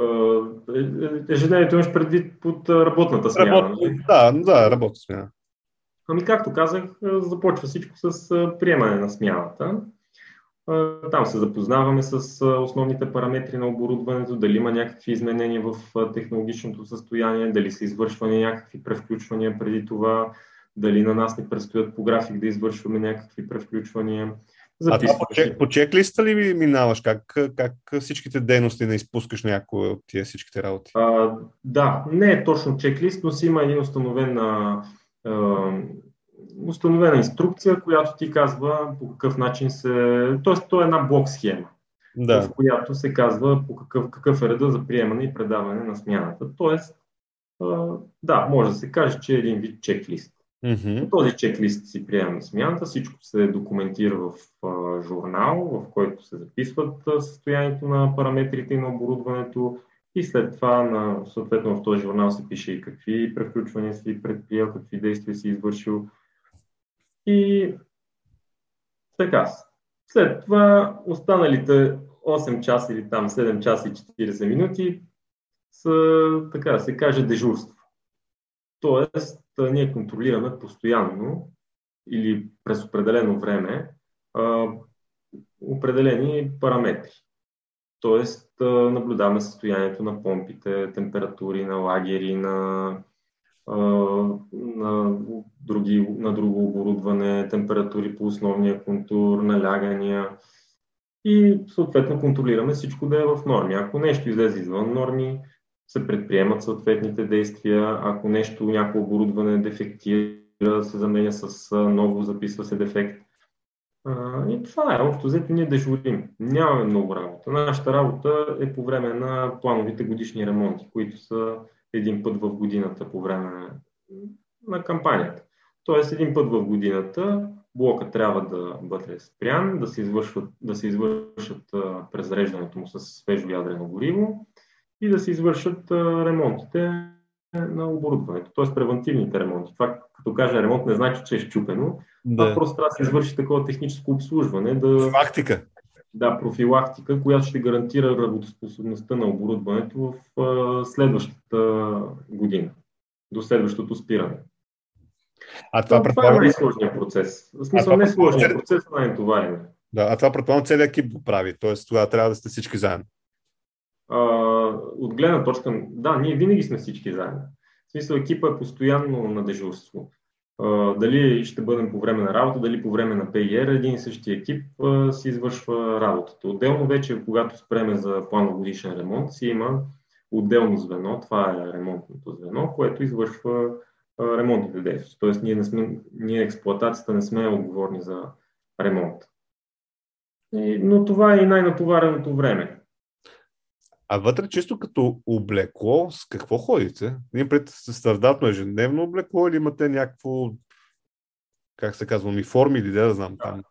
Е, е, ежедневието имаш предвид под работната смяна. Работ... Нали? Да, да, работна смяна. Ами както казах, започва всичко с приемане на смяната. Там се запознаваме с основните параметри на оборудването, дали има някакви изменения в технологичното състояние, дали са извършвани някакви превключвания преди това, дали на нас не предстоят по график да извършваме някакви превключвания. А това по, чек, по чеклиста ли минаваш? Как, как всичките дейности не изпускаш някои от тия всичките работи? А, да, не е точно чеклист, но си има един установен, а, установена инструкция, която ти казва по какъв начин се... Тоест, то е една блок схема, да. в която се казва по какъв, какъв е реда за приемане и предаване на смяната. Тоест, а, да, може да се каже, че е един вид чеклист. Mm-hmm. Този чеклист си приема смяната, всичко се документира в а, журнал, в който се записват а, състоянието на параметрите и на оборудването и след това на, съответно в този журнал се пише и какви превключвания си предприел, какви действия си извършил. И така, след това останалите 8 часа или там 7 часа и 40 минути са, така да се каже, дежурство. Тоест, ние контролираме постоянно или през определено време а, определени параметри. Тоест, а, наблюдаваме състоянието на помпите, температури на лагери, на, а, на, други, на друго оборудване, температури по основния контур, налягания и съответно контролираме всичко да е в норми. Ако нещо излезе извън норми, се предприемат съответните действия. Ако нещо, някакво оборудване дефектира, се заменя с ново, записва се дефект. И това е, общо взето ние дежурим. Нямаме много работа. Нашата работа е по време на плановите годишни ремонти, които са един път в годината по време на кампанията. Тоест един път в годината блока трябва да бъде спрян, да се, извършват, да се извършат презреждането му с свежо ядрено гориво и да се извършат ремонтите на оборудването, т.е. превентивните ремонти. Това, като кажа ремонт, не значи, че е щупено, да. а просто трябва да се извърши такова техническо обслужване. Да, профилактика. Да, профилактика, която ще гарантира работоспособността на оборудването в следващата година, до следващото спиране. А това, това, това е най-сложният процес. В смисъл, не сложният процес, а най-товарен. Да, а това предполагам целият екип го прави, т.е. тогава трябва да сте всички заедно от гледна точка, да, ние винаги сме всички заедно. В смисъл, екипа е постоянно на дежурство. Дали ще бъдем по време на работа, дали по време на ПИР, един и същи екип си извършва работата. Отделно вече, когато спреме за планогодишен ремонт, си има отделно звено, това е ремонтното звено, което извършва а, ремонтните действия. Тоест, ние, не сме, ние експлуатацията не сме отговорни за ремонт. Но това е и най-натовареното време. А вътре, чисто като облекло, с какво ходите? Ние пред стандартно ежедневно облекло или имате някакво, как се казва, униформи или да знам там?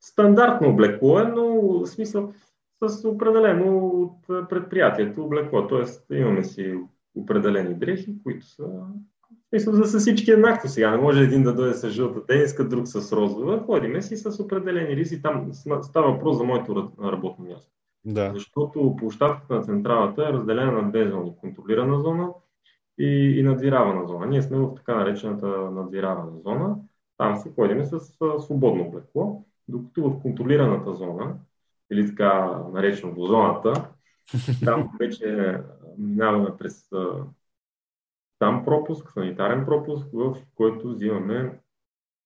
Стандартно облекло е, но в смисъл с определено от предприятието облекло. Тоест имаме си определени дрехи, които са Мисля, за всички еднакво сега. Не може един да дойде с жълта тениска, друг с розова. Ходиме си с определени риси. Там става въпрос за моето работно място. Да. Защото площадката на централата е разделена на две зони. Контролирана зона и, и надзиравана зона. Ние сме в така наречената надзиравана зона. Там се ходим с свободно облекло, докато в контролираната зона, или така наречено зоната, *laughs* там вече минаваме през там пропуск, санитарен пропуск, в който взимаме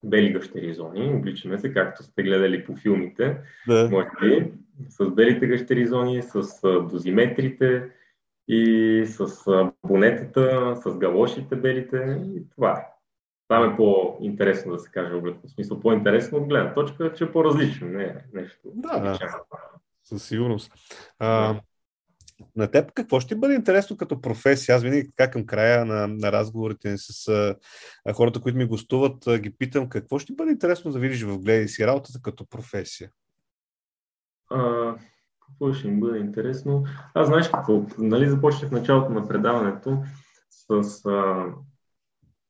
бели гъщери зони. Обличаме се, както сте гледали по филмите, да. може би, с белите гъщери зони, с дозиметрите и с бонетата, с галошите белите и това е. Това е по-интересно да се каже В смисъл по-интересно от гледна точка, че е по-различно, не е нещо. Да, да. със сигурност. А, На теб какво ще бъде интересно като професия? Аз винаги така към края на, на разговорите с а, хората, които ми гостуват, а, ги питам какво ще бъде интересно да видиш в гледай си работата като професия? А, какво ще ми бъде интересно? Аз знаеш какво, нали започнах началото на предаването с а,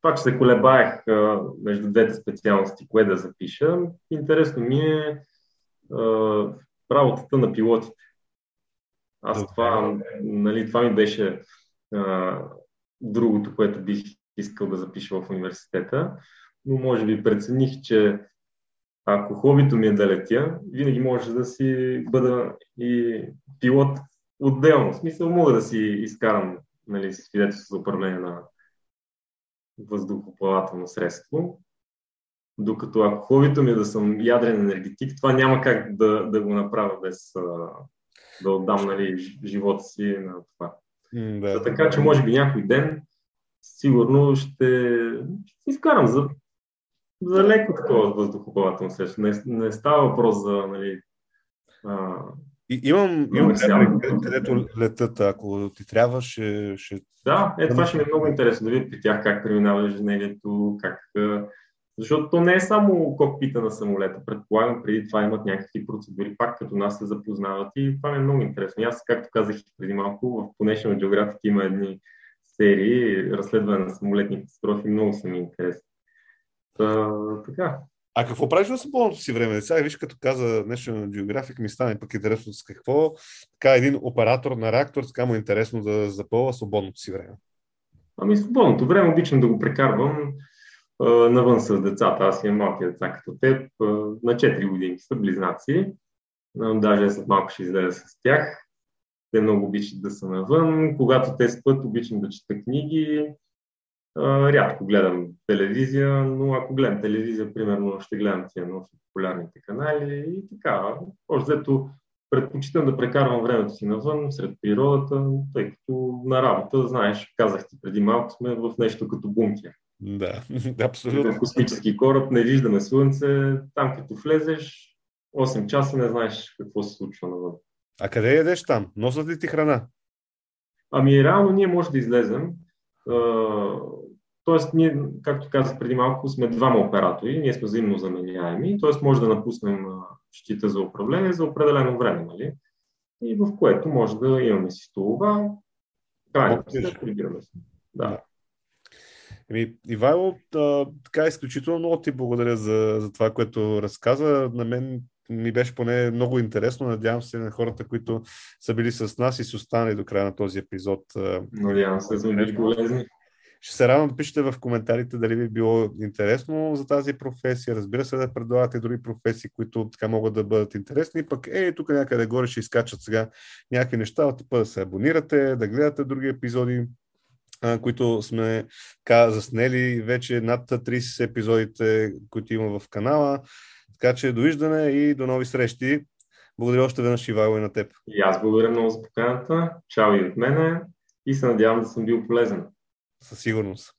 това, че се колебаех а, между двете специалности, кое да запиша. Интересно ми е а, работата на пилотите. Аз това, нали, това ми беше а, другото, което бих искал да запиша в университета, но може би прецених, че ако хобито ми е да летя, винаги може да си бъда и пилот отделно. В смисъл мога да си изкарам нали, свидетелство за управление на въздухоплавателно средство. Докато ако хобито ми е да съм ядрен енергетик, това няма как да, да го направя без да отдам нали, живота си на това. Mm, да. Така че може би някой ден сигурно ще, ще изкарам за за леко такова въздухоплавателно средство. Не, не става въпрос за, нали, а, и, имам, имам където, където летат, ако ти трябва, ще... ще... Да, е, това ще ми е много интересно да видя при тях как преминава ежедневието, как... Защото то не е само кокпита на самолета. Предполагам, преди това имат някакви процедури, пак като нас се запознават и това ми е много интересно. аз, както казах преди малко, в National Geographic има едни серии, разследване на самолетни катастрофи, много са ми интересни. Та, така. А какво правиш в свободното си време? Сега виж, като каза National Geographic, ми стане пък интересно с какво. Така един оператор на реактор, така му е интересно да запълва свободното си време. Ами свободното време обичам да го прекарвам а, навън с децата. Аз имам малки деца като теб. А, на 4 години са близнаци. А, даже след малко ще излезе с тях. Те много обичат да са навън. Когато те спът, обичам да чета книги рядко гледам телевизия, но ако гледам телевизия, примерно ще гледам тия много популярните канали и така. Още взето предпочитам да прекарвам времето си навън, сред природата, тъй като на работа, знаеш, казах ти преди малко, сме в нещо като бункер. Да, *laughs* абсолютно. В космически кораб, не виждаме слънце, там като влезеш, 8 часа не знаеш какво се случва навън. А къде ядеш там? Носят ли ти храна? Ами реално ние може да излезем. Тоест, ние, както казах преди малко, сме двама оператори, ние сме взаимно заменяеми, т.е. може да напуснем щита за управление за определено време, нали? И в което може да имаме си столова, крайно се прибираме се. Да. Еми, Ивайло, така изключително много ти благодаря за, за това, което разказа. На мен ми беше поне много интересно. Надявам се на хората, които са били с нас и са останали до края на този епизод. Надявам се, били полезни. Ще се радвам да пишете в коментарите дали би било интересно за тази професия. Разбира се, да предлагате други професии, които така могат да бъдат интересни. Пък е, тук някъде горе ще изкачат сега някакви неща, типа да се абонирате, да гледате други епизоди, които сме така заснели вече над 30 епизодите, които има в канала. Така че довиждане и до нови срещи. Благодаря още веднъж, Ивайло, и на теб. И аз благодаря много за поканата. Чао и от мене и се надявам да съм бил полезен. Със сигурност.